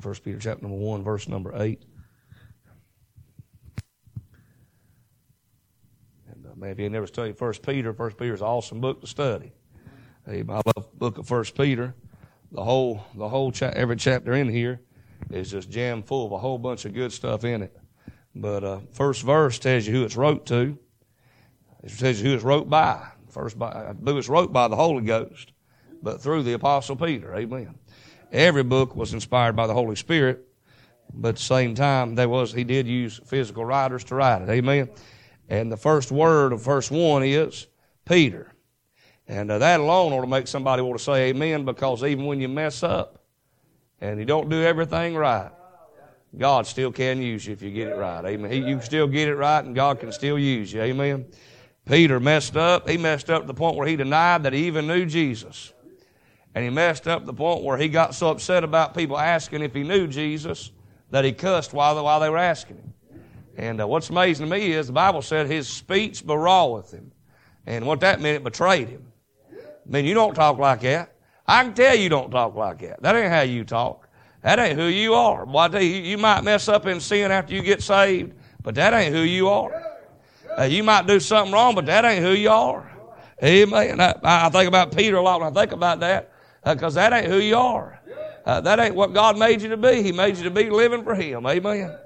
First Peter chapter number one, verse number eight. And uh, man, if you never studied First Peter, First Peter is an awesome book to study. Hey, I love book of First Peter. The whole, the whole, cha- every chapter in here is just jammed full of a whole bunch of good stuff in it. But uh, first verse tells you who it's wrote to. It tells you who it's wrote by. First, by, I believe it's wrote by the Holy Ghost, but through the Apostle Peter. Amen. Every book was inspired by the Holy Spirit, but at the same time, there was he did use physical writers to write it. Amen. And the first word of verse one is Peter, and uh, that alone ought to make somebody want to say Amen, because even when you mess up and you don't do everything right, God still can use you if you get it right. Amen. He, you can still get it right, and God can still use you. Amen. Peter messed up. He messed up to the point where he denied that he even knew Jesus. And he messed up the point where he got so upset about people asking if he knew Jesus that he cussed while, while they were asking him. And uh, what's amazing to me is the Bible said his speech with him. And what that meant, it betrayed him. I mean, you don't talk like that. I can tell you don't talk like that. That ain't how you talk. That ain't who you are. Well, I tell you, you might mess up in sin after you get saved, but that ain't who you are. Uh, you might do something wrong, but that ain't who you are. Amen. I, I think about Peter a lot when I think about that, because uh, that ain't who you are. Uh, that ain't what God made you to be. He made you to be living for Him. Amen.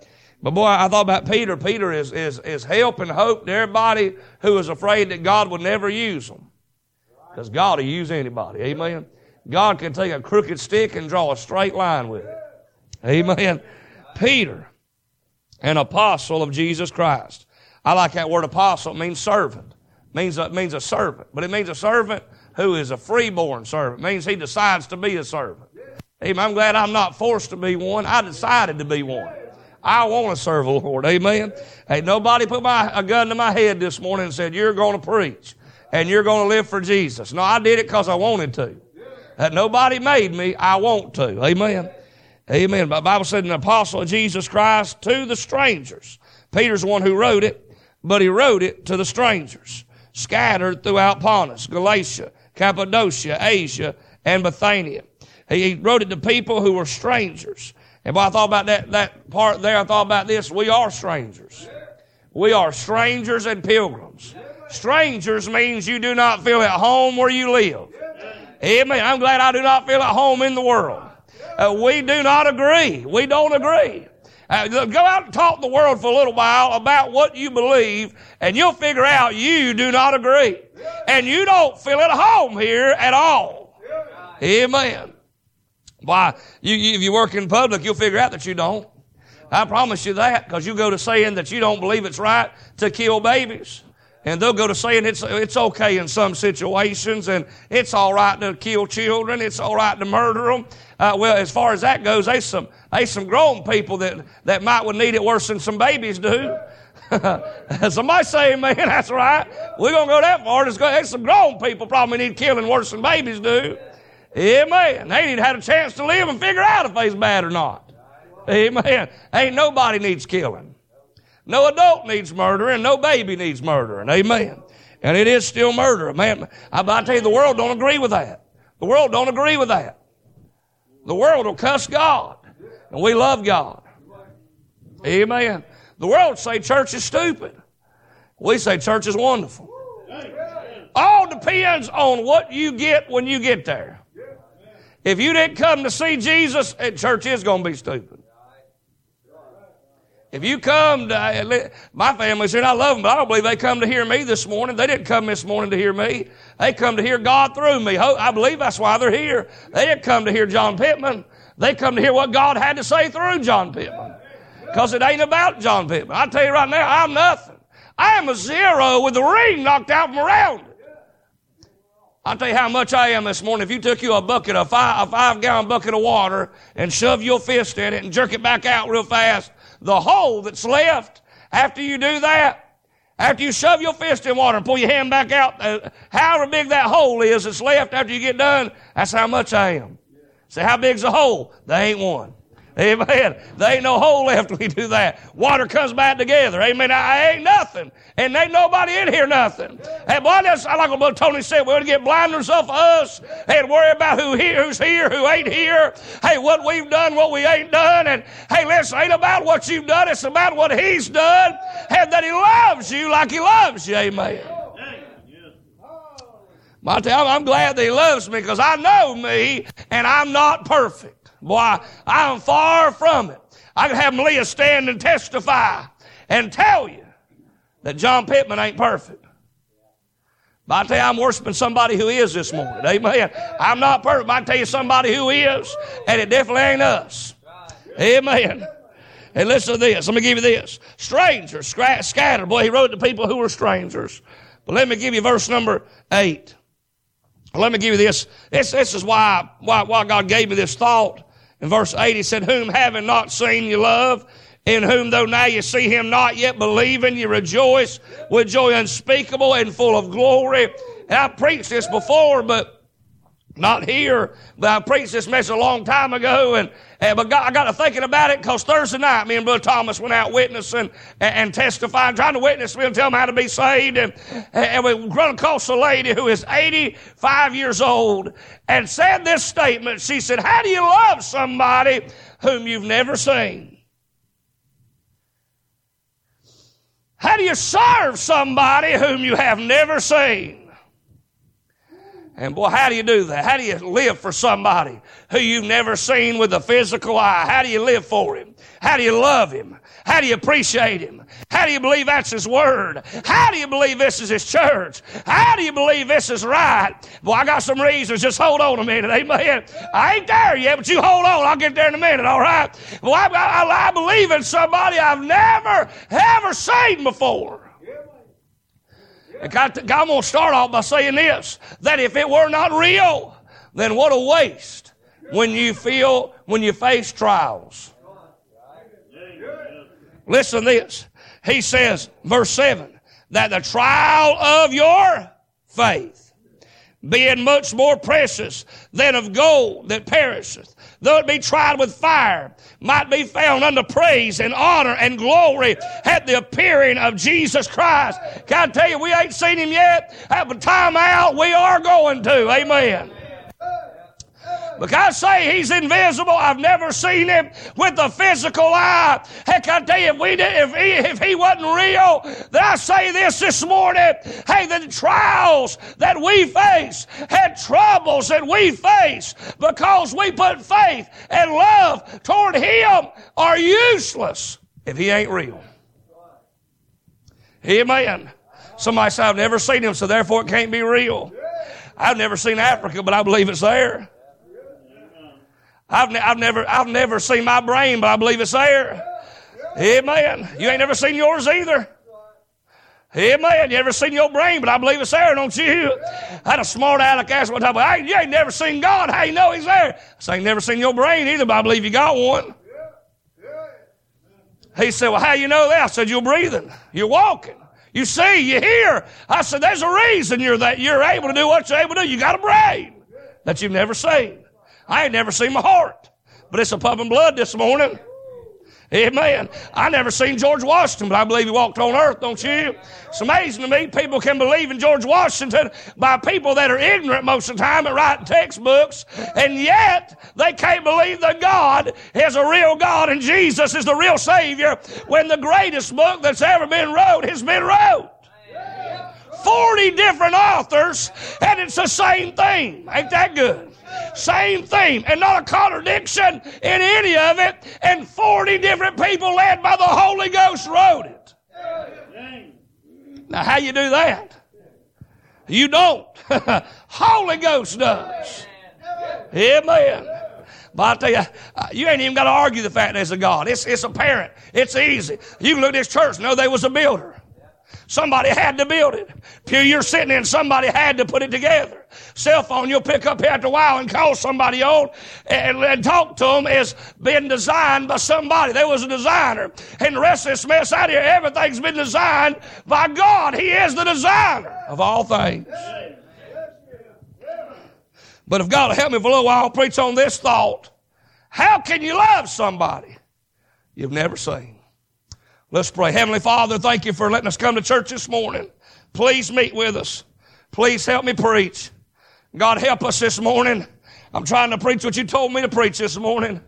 But boy, I thought about Peter. Peter is, is, is help and hope to everybody who is afraid that God would never use them. Because God will use anybody. Amen. God can take a crooked stick and draw a straight line with it. Amen. Peter, an apostle of Jesus Christ. I like that word apostle. It means servant. It means, it means a servant. But it means a servant who is a freeborn servant. It means he decides to be a servant. Amen. I'm glad I'm not forced to be one. I decided to be one. I want to serve the Lord. Amen. Hey, nobody put my, a gun to my head this morning and said, you're going to preach and you're going to live for Jesus. No, I did it because I wanted to. That nobody made me. I want to. Amen. Amen. The Bible said an apostle of Jesus Christ to the strangers. Peter's the one who wrote it but he wrote it to the strangers scattered throughout Pontus, Galatia, Cappadocia, Asia, and Bithynia. He wrote it to people who were strangers. And when I thought about that, that part there, I thought about this. We are strangers. We are strangers and pilgrims. Strangers means you do not feel at home where you live. Amen. I'm glad I do not feel at home in the world. Uh, we do not agree. We don't agree. Uh, go out and talk the world for a little while about what you believe, and you'll figure out you do not agree. And you don't feel at home here at all. Amen. Why, you, if you work in public, you'll figure out that you don't. I promise you that, because you go to saying that you don't believe it's right to kill babies. And they'll go to saying it's, it's okay in some situations and it's all right to kill children. It's all right to murder them. Uh, well, as far as that goes, there's some, there's some grown people that, that might would need it worse than some babies do. Somebody say man, that's right. We're going to go that far. There's, there's some grown people probably need killing worse than babies do. Amen. They need to have a chance to live and figure out if they's bad or not. Amen. Ain't nobody needs killing. No adult needs murder and no baby needs murder. Amen. And it is still murder. Man, I, I tell you, the world don't agree with that. The world don't agree with that. The world will cuss God. And we love God. Amen. The world say church is stupid. We say church is wonderful. All depends on what you get when you get there. If you didn't come to see Jesus, eh, church is going to be stupid. If you come to, my family said, I love them, but I don't believe they come to hear me this morning. They didn't come this morning to hear me. They come to hear God through me. I believe that's why they're here. They didn't come to hear John Pittman. They come to hear what God had to say through John Pittman. Because it ain't about John Pittman. I tell you right now, I'm nothing. I am a zero with the ring knocked out from around it. I'll tell you how much I am this morning. If you took you a bucket, a five, a five gallon bucket of water and shove your fist in it and jerk it back out real fast, the hole that's left after you do that, after you shove your fist in water and pull your hand back out, uh, however big that hole is that's left after you get done, that's how much I am. Say, how big's the hole? They ain't one. Amen. There ain't no hole left we do that. Water comes back together. Amen. I ain't nothing. And ain't nobody in here nothing. Hey, boy, that's like what Brother Tony said. We ought to get blinders off of us and worry about who here, who's here, who ain't here. Hey, what we've done, what we ain't done. And hey, listen, ain't about what you've done. It's about what He's done. And that He loves you like He loves you. Amen. My, I'm glad that He loves me because I know me and I'm not perfect. Boy, I'm far from it. I could have Malia stand and testify and tell you that John Pittman ain't perfect. But I tell you, I'm worshiping somebody who is this morning. Amen. I'm not perfect, but I tell you somebody who is, and it definitely ain't us. Amen. And listen to this. Let me give you this. Strangers scattered. Boy, he wrote to people who were strangers. But let me give you verse number eight. Let me give you this. This, this is why, why, why God gave me this thought. In verse 8, he said, Whom having not seen you love, in whom though now you see him not yet believing, you rejoice with joy unspeakable and full of glory. And I preached this before, but not here, but I preached this message a long time ago, and, and but got, I got to thinking about it because Thursday night, me and Brother Thomas went out witnessing and, and testifying, trying to witness and tell them how to be saved, and, and we run across a lady who is 85 years old and said this statement. She said, "How do you love somebody whom you've never seen? How do you serve somebody whom you have never seen?" And boy, how do you do that? How do you live for somebody who you've never seen with a physical eye? How do you live for him? How do you love him? How do you appreciate him? How do you believe that's his word? How do you believe this is his church? How do you believe this is right? Boy, I got some reasons. Just hold on a minute. Amen. I ain't there yet, but you hold on. I'll get there in a minute. All right. Well, I, I, I believe in somebody I've never, ever seen before. God, God won't start off by saying this, that if it were not real, then what a waste when you feel, when you face trials. Listen to this. He says, verse 7, that the trial of your faith, being much more precious than of gold that perisheth, though it be tried with fire, might be found unto praise and honor and glory at the appearing of Jesus Christ. Can I tell you, we ain't seen him yet. Have a time out, we are going to. Amen. Because I say he's invisible, I've never seen him with the physical eye. Heck, I tell you, if we did, if he, if he wasn't real, then I say this this morning. Hey, the trials that we face and troubles that we face because we put faith and love toward him are useless if he ain't real. Amen. Somebody said, I've never seen him, so therefore it can't be real. I've never seen Africa, but I believe it's there. I've, ne- I've, never, I've never seen my brain, but I believe it's there. Amen. You ain't never seen yours either. Amen. You ever seen your brain, but I believe it's there, don't you? I had a smart aleck ask one time, hey, you ain't never seen God. How you know he's there? I said, I ain't never seen your brain either, but I believe you got one. He said, well, how you know that? I said, you're breathing. You're walking. You see, you hear. I said, there's a reason you're that. You're able to do what you're able to do. You got a brain that you've never seen. I ain't never seen my heart, but it's a pumping blood this morning. Amen. I never seen George Washington, but I believe he walked on earth, don't you? It's amazing to me. People can believe in George Washington by people that are ignorant most of the time and write textbooks, and yet they can't believe that God is a real God and Jesus is the real Savior when the greatest book that's ever been wrote has been wrote. 40 different authors, and it's the same thing. Ain't that good? Same theme and not a contradiction in any of it. And 40 different people led by the Holy Ghost wrote it. Now, how you do that? You don't. Holy Ghost does. Amen. But I tell you, uh, you ain't even got to argue the fact there's a God. It's, it's apparent. It's easy. You can look at this church know they was a builder. Somebody had to build it. Pew you're sitting in, somebody had to put it together. Cell phone you'll pick up after a while and call somebody on and, and talk to them is being designed by somebody. There was a designer. And the rest of this mess out here, everything's been designed by God. He is the designer of all things. But if God will help me for a little while, I'll preach on this thought. How can you love somebody you've never seen? Let's pray. Heavenly Father, thank you for letting us come to church this morning. Please meet with us. Please help me preach. God, help us this morning. I'm trying to preach what you told me to preach this morning.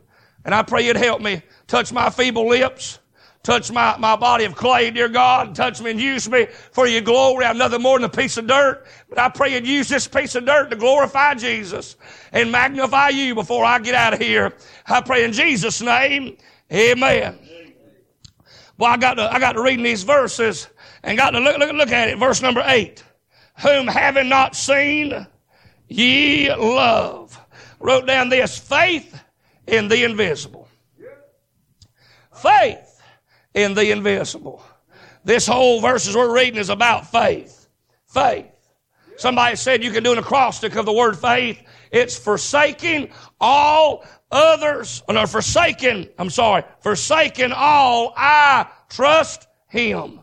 And I pray you'd help me. Touch my feeble lips. Touch my, my body of clay, dear God. Touch me and use me for your glory. I'm nothing more than a piece of dirt. But I pray you'd use this piece of dirt to glorify Jesus and magnify you before I get out of here. I pray in Jesus' name. Amen. Well, I got to, I got to reading these verses and got to look, look, look at it. Verse number eight. Whom having not seen, ye love. Wrote down this faith in the invisible. Faith in the invisible. This whole verses we're reading is about faith. Faith. Somebody said you can do an acrostic of the word faith. It's forsaking all others, or no, forsaking, I'm sorry, forsaken all, I trust Him.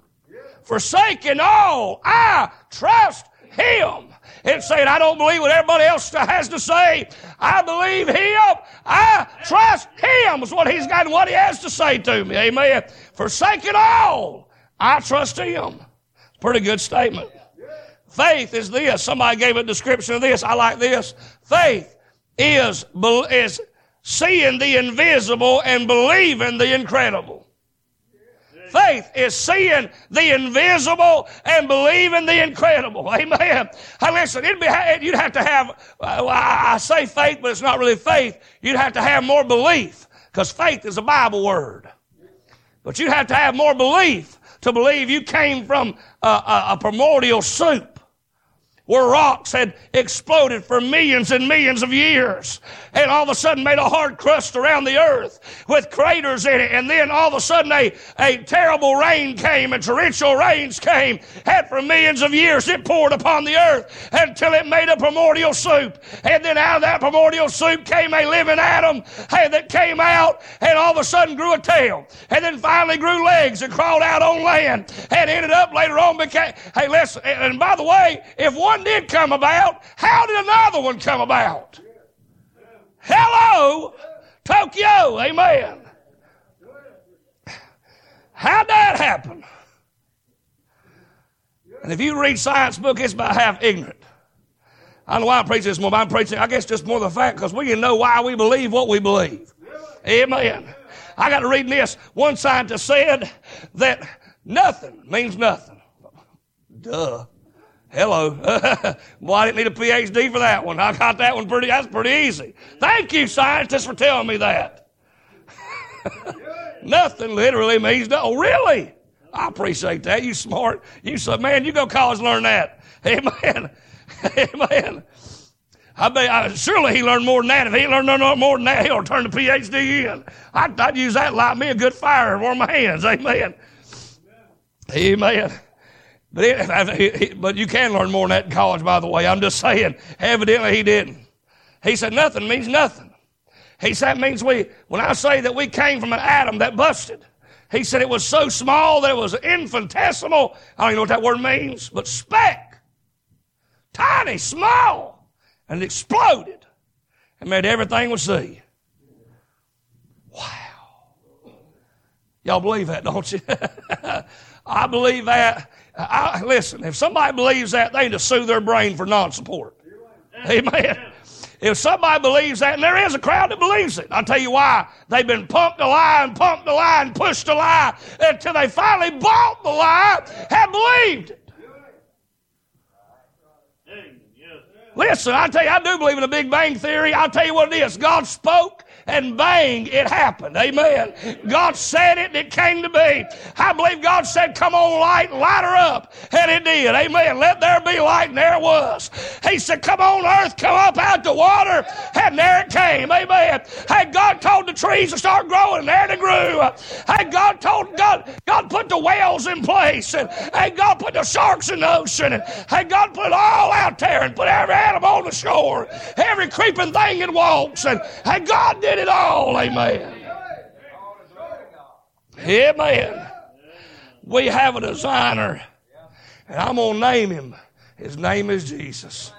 Forsaken all, I trust Him. It's saying, I don't believe what everybody else has to say. I believe Him. I trust Him is what He's got and what He has to say to me. Amen. Forsaken all, I trust Him. Pretty good statement. Faith is this. Somebody gave a description of this. I like this. Faith is, is seeing the invisible and believing the incredible. Faith is seeing the invisible and believing the incredible. Amen. Hey, listen, it'd be, you'd have to have, uh, I say faith, but it's not really faith. You'd have to have more belief because faith is a Bible word. But you'd have to have more belief to believe you came from a, a, a primordial soup where rocks had exploded for millions and millions of years and all of a sudden made a hard crust around the earth with craters in it. And then all of a sudden a, a terrible rain came and torrential rains came and for millions of years. It poured upon the earth until it made a primordial soup. And then out of that primordial soup came a living atom that came out and all of a sudden grew a tail. And then finally grew legs and crawled out on land and ended up later on became hey listen and by the way if one one did come about, how did another one come about? Hello, Tokyo, amen. How'd that happen? And if you read science book, it's about half ignorant. I know why I'm preaching this more, but I'm preaching, I guess, just more the fact because we can know why we believe what we believe. Amen. I got to read this. One scientist said that nothing means nothing. Duh. Hello. well, I didn't need a PhD for that one. I got that one pretty, that's pretty easy. Thank you, scientists, for telling me that. Nothing literally means no. Oh, really? I appreciate that. You smart. You said, man, you go college and learn that. Amen. Amen. I bet, I, surely he learned more than that. If he learned no more than that, he'll turn the PhD in. I'd, I'd use that light me a good fire and warm my hands. Amen. Amen. But, it, but you can learn more than that in college, by the way. I'm just saying, evidently he didn't. He said nothing means nothing. He said means we, when I say that we came from an atom that busted, he said it was so small that it was infinitesimal. I don't even know what that word means, but speck. Tiny, small. And it exploded and made everything we see. Wow. Y'all believe that, don't you? I believe that. I, listen, if somebody believes that, they need to sue their brain for non support. Amen. If somebody believes that, and there is a crowd that believes it, I'll tell you why. They've been pumped a lie and pumped a lie and pushed a lie until they finally bought the lie and believed it. Listen, I tell you, I do believe in the Big Bang Theory. I'll tell you what it is. God spoke and bang, it happened. Amen. God said it and it came to be. I believe God said, come on light, light her up. And it did. Amen. Let there be light and there it was. He said, come on earth, come up out the water. And there it came. Amen. Hey, God told the trees to start growing and there they grew. Hey, God told, God, God put the whales in place. And hey, God put the sharks in the ocean. And hey, God put it all out there and put every animal on the shore. Every creeping thing that walks. And hey, God did it all. Amen. Amen. We have a designer, and I'm going to name him. His name is Jesus.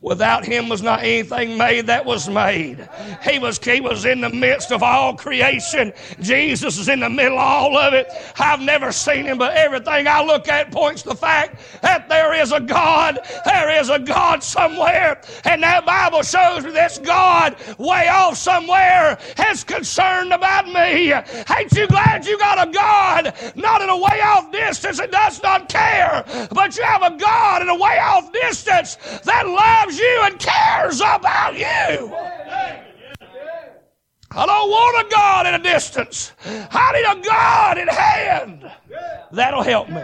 Without him was not anything made that was made. He was, he was in the midst of all creation. Jesus is in the middle of all of it. I've never seen him, but everything I look at points to the fact that there is a God. There is a God somewhere. And that Bible shows me this God way off somewhere is concerned about me. Ain't you glad you got a God not in a way off distance that does not care, but you have a God in a way off distance that loves you and cares about you. I don't want a God in a distance. I need a God in hand. That'll help me.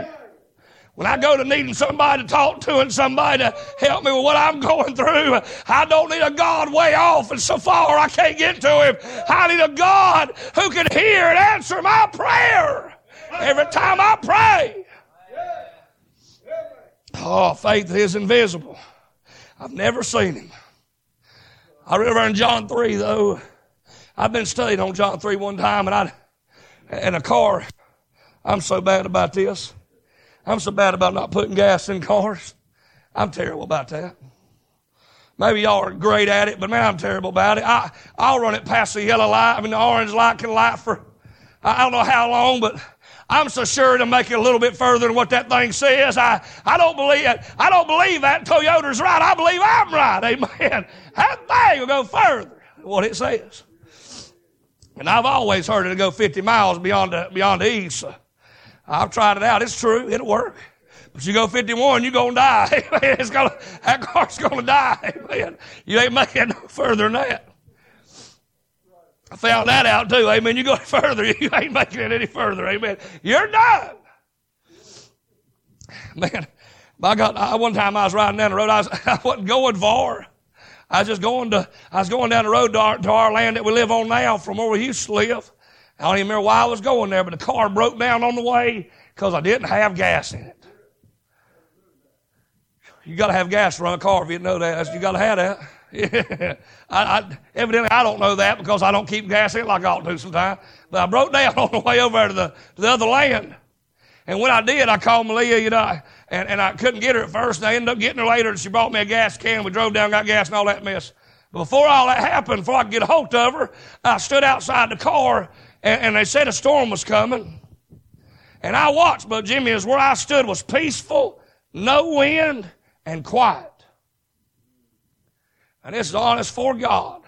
When I go to needing somebody to talk to and somebody to help me with what I'm going through, I don't need a God way off and so far I can't get to Him. I need a God who can hear and answer my prayer every time I pray. Oh, faith is invisible. I've never seen Him. I remember in John 3, though, I've been studying on John 3 one time, and I, in a car, I'm so bad about this. I'm so bad about not putting gas in cars. I'm terrible about that. Maybe y'all are great at it, but man, I'm terrible about it. I, I'll run it past the yellow light. I mean, the orange light can light for, I don't know how long, but I'm so sure to make it a little bit further than what that thing says. I, I don't believe it. I don't believe that Toyota's right. I believe I'm right. Amen. That thing will go further than what it says. And I've always heard it'll go 50 miles beyond the, beyond the east. I've tried it out. It's true. It'll work. But you go 51, you're going to die. it's gonna, that car's going to die. Amen. You ain't making it no further than that. I found that out too. Amen. You go further, you ain't making it any further. Amen. You're done. Man, by God, I, one time I was riding down the road. I, was, I wasn't going far. I was just going to, I was going down the road to our, to our land that we live on now from where we used to live. I don't even remember why I was going there, but the car broke down on the way because I didn't have gas in it. You got to have gas to run a car if you know that. You got to have that. Yeah. I, I, evidently, I don't know that because I don't keep gas in like I ought to sometimes. But I broke down on the way over to the, to the other land. And when I did, I called Malia, you know, and, and I couldn't get her at first. And I ended up getting her later, and she brought me a gas can. We drove down, got gas, and all that mess. Before all that happened, before I could get a hold of her, I stood outside the car, and, and they said a storm was coming. And I watched, but Jimmy, is where I stood was peaceful, no wind, and quiet. And this is honest for God.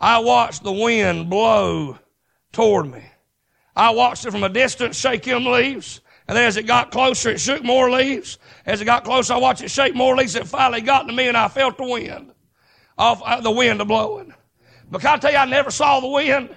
I watched the wind blow toward me. I watched it from a distance shake them leaves. And then as it got closer, it shook more leaves. As it got closer, I watched it shake more leaves. It finally got to me and I felt the wind. Off uh, the wind blowing. But can I tell you, I never saw the wind.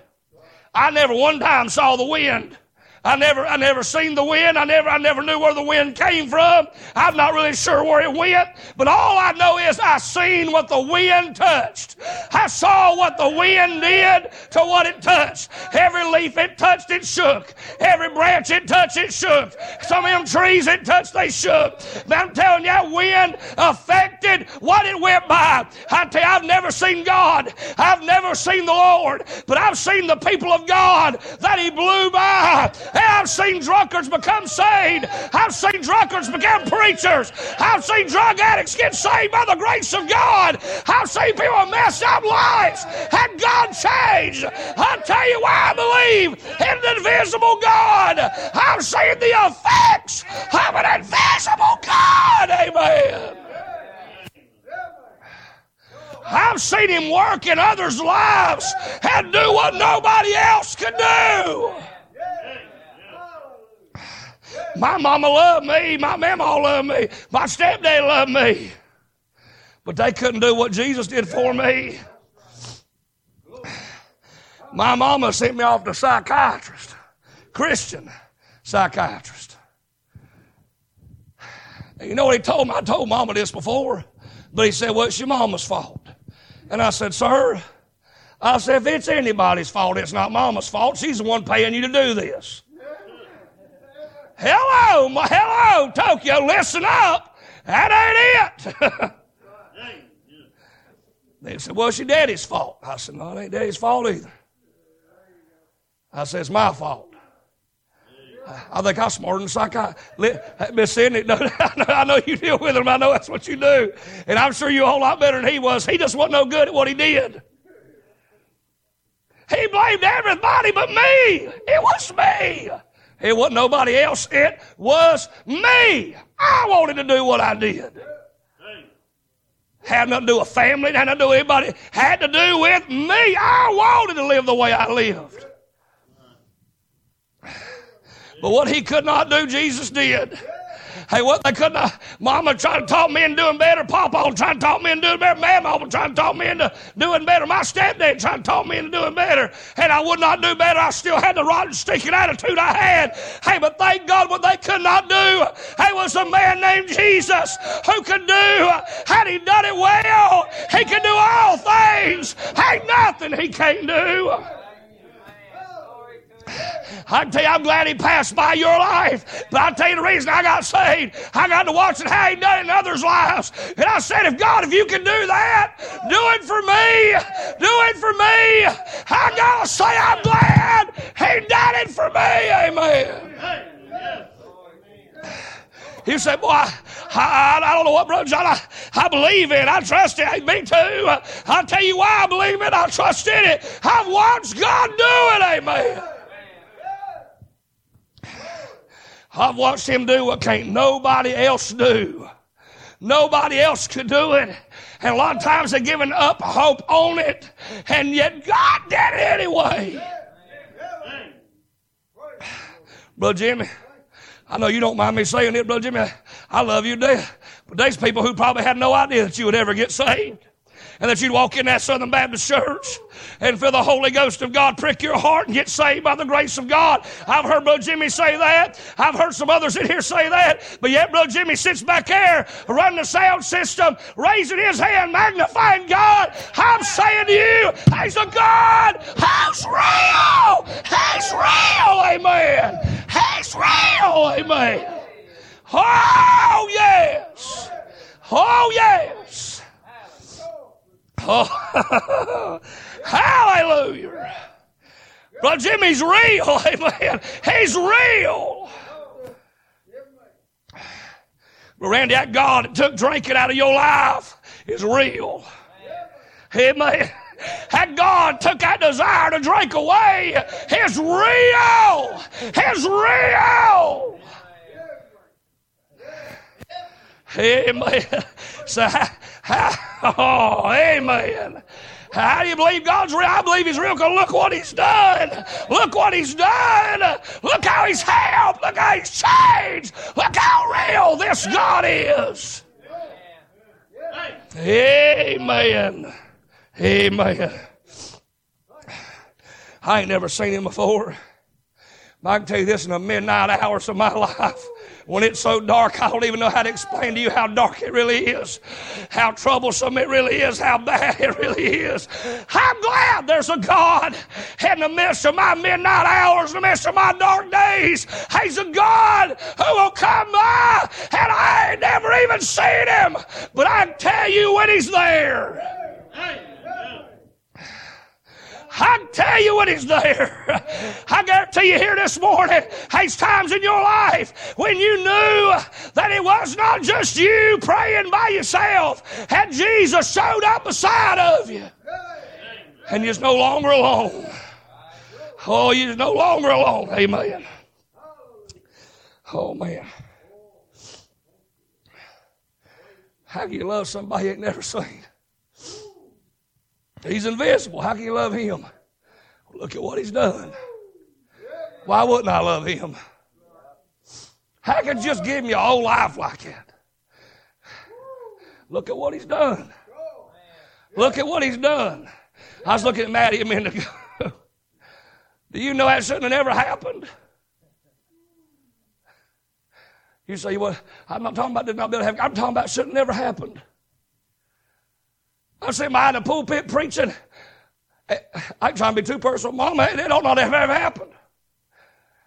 I never one time saw the wind. I never, I never seen the wind. I never, I never knew where the wind came from. I'm not really sure where it went, but all I know is I seen what the wind touched. I saw what the wind did to what it touched. Every leaf it touched, it shook. Every branch it touched, it shook. Some of them trees it touched, they shook. But I'm telling you, that wind affected what it went by. I tell you, I've never seen God. I've never seen the Lord, but I've seen the people of God that He blew by. I've seen drunkards become saved. I've seen drunkards become preachers. I've seen drug addicts get saved by the grace of God. I've seen people mess up lives and God changed. I'll tell you why I believe in the invisible God. I've seen the effects of an invisible God. Amen. I've seen him work in others' lives and do what nobody else could do. My mama loved me. My mama loved me. My stepdad loved me. But they couldn't do what Jesus did for me. My mama sent me off to a psychiatrist, Christian psychiatrist. And you know what he told me? I told mama this before, but he said, Well, it's your mama's fault. And I said, Sir, I said, if it's anybody's fault, it's not mama's fault. She's the one paying you to do this. Hello, my, hello, Tokyo, listen up. That ain't it. they said, well, it's your daddy's fault. I said, no, it ain't daddy's fault either. I said, it's my fault. I think I'm smarter than psychiatrist. Miss Sidney, no, I know you deal with him. I know that's what you do. And I'm sure you're a whole lot better than he was. He just wasn't no good at what he did. He blamed everybody but me. It was me. It wasn't nobody else. It was me. I wanted to do what I did. Had nothing to do with family, had nothing to do with anybody. Had to do with me. I wanted to live the way I lived. But what he could not do, Jesus did. Hey, what they couldn't, uh, Mama trying to talk me into doing better. Papa trying to talk me into doing better. Mama trying to talk me into doing better. My stepdad trying to talk me into doing better. And I would not do better. I still had the rotten, stinking attitude I had. Hey, but thank God what they could not do. Hey, was a man named Jesus who could do, had he done it well, he could do all things. Ain't nothing he can't do. I can tell you, I'm glad he passed by your life. But I'll tell you the reason I got saved. I got to watch it how he done it in others' lives. And I said, if God, if you can do that, do it for me. Do it for me. I got to say, I'm glad he done it for me. Amen. He said, Boy, I, I, I, don't know what, Brother John, I, I believe in. I trust it. Me too. I'll tell you why I believe it. I trust in it. I've watched God do it. Amen. I've watched him do what can't nobody else do. Nobody else could do it. And a lot of times they're giving up hope on it. And yet God did it anyway. Brother Jimmy, I know you don't mind me saying it, Brother Jimmy. I love you death. But there's people who probably had no idea that you would ever get saved and that you'd walk in that Southern Baptist church and feel the Holy Ghost of God prick your heart and get saved by the grace of God. I've heard Brother Jimmy say that. I've heard some others in here say that. But yet Brother Jimmy sits back there running the sound system, raising his hand, magnifying God. I'm saying to you, He's a God He's real. He's real. Amen. He's real. Amen. Oh, yes. Oh, yes. Oh, hallelujah. Brother Jimmy's real. Amen. He's real. But Randy, that God that took drinking out of your life is real. Amen. That God took that desire to drink away is real. Is real. Amen. So, oh, amen. How do you believe God's real? I believe He's real because look what He's done. Look what He's done. Look how He's helped. Look how He's changed. Look how real this God is. Amen. Amen. I ain't never seen Him before. I can tell you this in the midnight hours of my life when it's so dark, I don't even know how to explain to you how dark it really is, how troublesome it really is, how bad it really is. I'm glad there's a God in the midst of my midnight hours, in the midst of my dark days. He's a God who will come by, and I ain't never even seen him, but I can tell you when he's there. Hey. I tell you when He's there. I guarantee you here this morning, there's times in your life when you knew that it was not just you praying by yourself, and Jesus showed up beside of you. And you're no longer alone. Oh, you're no longer alone. Amen. Oh, man. How can you love somebody you ain't never seen? He's invisible. How can you love him? Look at what he's done. Why wouldn't I love him? How could just give me your whole life like that? Look at what he's done. Look at what he's done. I was looking at Maddie a minute ago. Do you know that shouldn't have never happened? You say, well, I'm not talking about did not to happen. I'm talking about shouldn't have never happened. I see behind the pulpit preaching. Eh, I am trying to be too personal. Mama, it ought not ever, ever happen.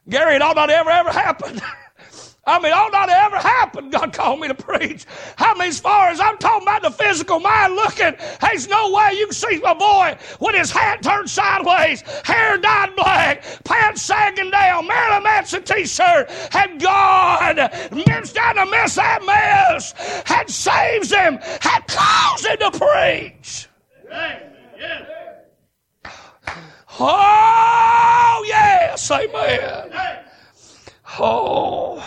Gary, it ought not ever, ever happen. I mean, all not ever happen. God called me to preach. I mean, as far as I'm talking about the physical mind looking, there's no way you can see my boy with his hat turned sideways, hair dyed black, pants sagging down, Marilyn Manson t-shirt, and God missed down to miss that mess, had saves him, had caused him to preach. Oh, yes, amen. Oh.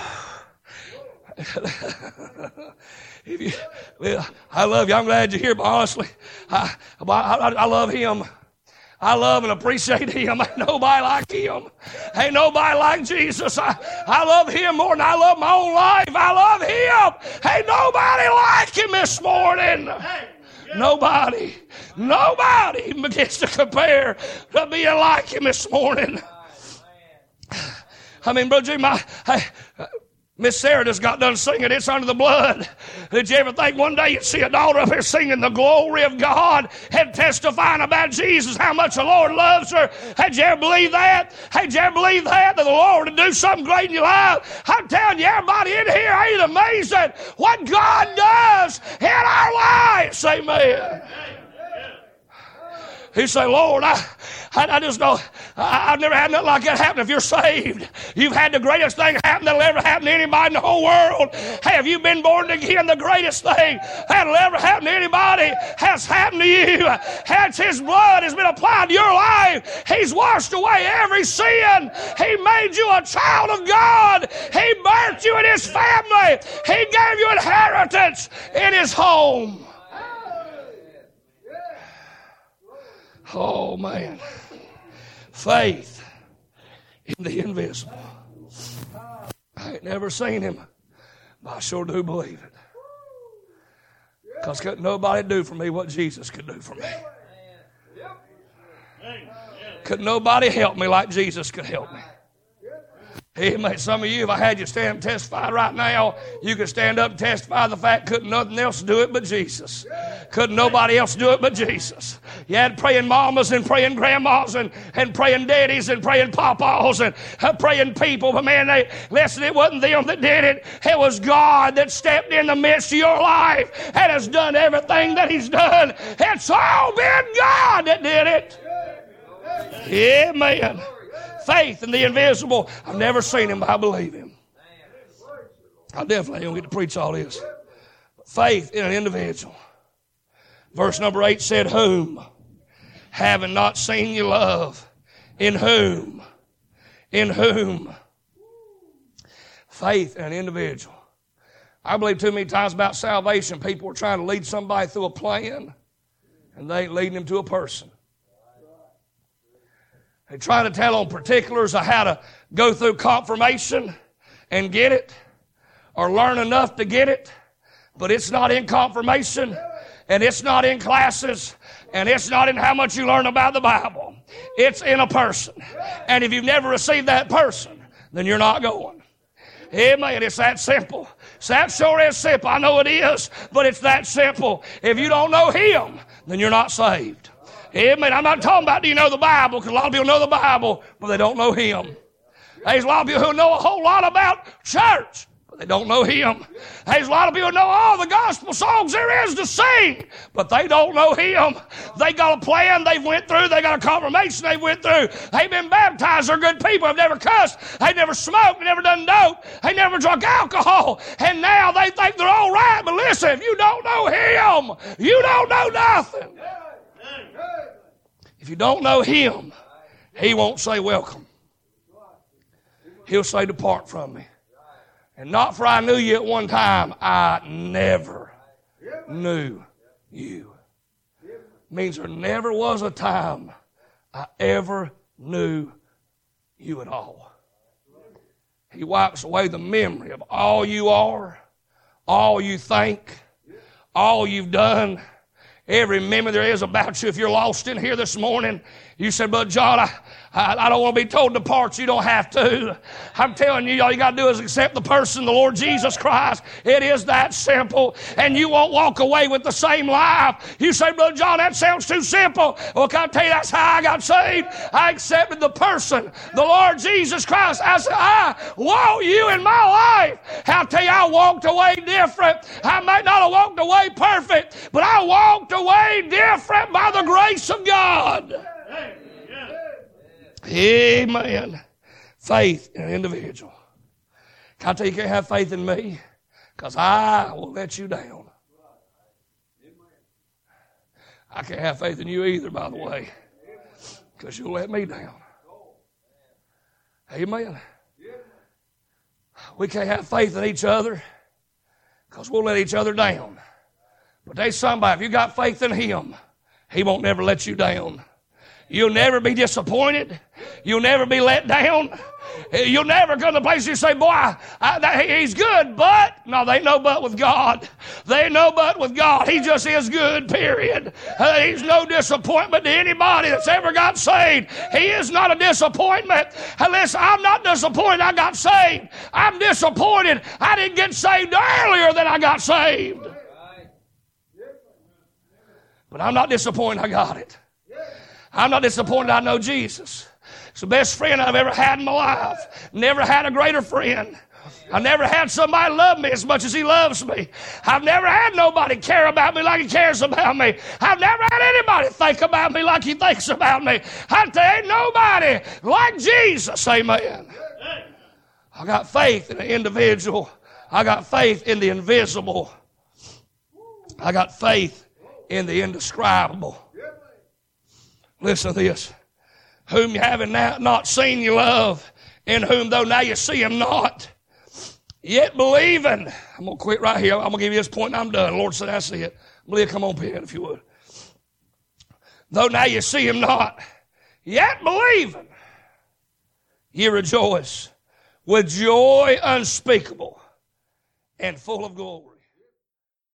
if you, I love you. I'm glad you're here, but honestly, I, I, I love him. I love and appreciate him. Ain't nobody like him. Ain't nobody like Jesus. I, I love him more than I love my own life. I love him. Ain't nobody like him this morning. Nobody, nobody begins to compare to being like him this morning. I mean, Brother Jim, I, I, Miss Sarah just got done singing It's Under the Blood. Did you ever think one day you'd see a daughter up here singing the glory of God and testifying about Jesus, how much the Lord loves her? Had you ever believe that? Had you ever believe that? That the Lord would do something great in your life? I'm telling you, everybody in here ain't amazing what God does in our lives. Amen. He say, Lord, I, I, I just know I, have never had nothing like that happen if you're saved. You've had the greatest thing happen that'll ever happen to anybody in the whole world. Have you been born again? The greatest thing that'll ever happen to anybody has happened to you. Has His blood has been applied to your life. He's washed away every sin. He made you a child of God. He birthed you in His family. He gave you inheritance in His home. Oh, man. Faith in the invisible. I ain't never seen him, but I sure do believe it. Because couldn't nobody do for me what Jesus could do for me. Could nobody help me like Jesus could help me. Amen. Some of you, if I had you stand and testify right now, you could stand up and testify the fact couldn't nothing else do it but Jesus. Couldn't nobody else do it but Jesus. You had praying mamas and praying grandmas and, and praying daddies and praying papas and uh, praying people, but man, they, listen, it wasn't them that did it. It was God that stepped in the midst of your life and has done everything that He's done. It's all been God that did it. Amen faith in the invisible. I've never seen him, but I believe him. I definitely don't get to preach all this. Faith in an individual. Verse number eight said, Whom? Having not seen you love. In whom? In whom? Faith in an individual. I believe too many times about salvation, people are trying to lead somebody through a plan, and they ain't leading them to a person. They try to tell on particulars of how to go through confirmation and get it, or learn enough to get it, but it's not in confirmation, and it's not in classes, and it's not in how much you learn about the Bible. It's in a person. And if you've never received that person, then you're not going. Amen. It's that simple. It's that sure is simple. I know it is, but it's that simple. If you don't know Him, then you're not saved. Amen. I'm not talking about do you know the Bible, because a lot of people know the Bible, but they don't know Him. There's a lot of people who know a whole lot about church, but they don't know Him. There's a lot of people who know all the gospel songs there is to sing, but they don't know Him. They got a plan they've went through. They got a confirmation they went through. They've been baptized. They're good people. They've never cussed. They never smoked. They never done dope. They never drunk alcohol. And now they think they're all right. But listen, if you don't know Him, you don't know nothing. You don't know Him, He won't say welcome. He'll say, Depart from me. And not for I knew you at one time, I never knew you. Means there never was a time I ever knew you at all. He wipes away the memory of all you are, all you think, all you've done, every memory there is about you. If you're lost in here this morning, you said, But John, I, I, I, don't want to be told to depart. You don't have to. I'm telling you, all you got to do is accept the person, the Lord Jesus Christ. It is that simple. And you won't walk away with the same life. You say, Brother John, that sounds too simple. Well, can I tell you that's how I got saved? I accepted the person, the Lord Jesus Christ. I said, I want you in my life. I'll tell you, I walked away different. I might not have walked away perfect, but I walked away different by the grace of God. Amen. Faith in an individual. Can I tell you, you can't have faith in me? Because I will let you down. I can't have faith in you either, by the way, because you'll let me down. Amen. We can't have faith in each other because we'll let each other down. But there's somebody, if you got faith in Him, He won't never let you down. You'll never be disappointed. You'll never be let down. You'll never come to place you say, boy, I, that, he's good, but, no, they know but with God. They know but with God. He just is good, period. Uh, he's no disappointment to anybody that's ever got saved. He is not a disappointment. Uh, listen, I'm not disappointed I got saved. I'm disappointed I didn't get saved earlier than I got saved. But I'm not disappointed I got it. I'm not disappointed I know Jesus. It's the best friend I've ever had in my life. Never had a greater friend. I never had somebody love me as much as he loves me. I've never had nobody care about me like he cares about me. I've never had anybody think about me like he thinks about me. I tell you, nobody like Jesus. Amen. I got faith in the individual. I got faith in the invisible. I got faith in the indescribable. Listen to this. Whom you haven't not seen you love, in whom though now you see him not, yet believing. I'm to quit right here. I'm to give you this point and I'm done. Lord said, that's it. Believe, come on, pen, if you would. Though now you see him not, yet believing, ye rejoice with joy unspeakable and full of glory.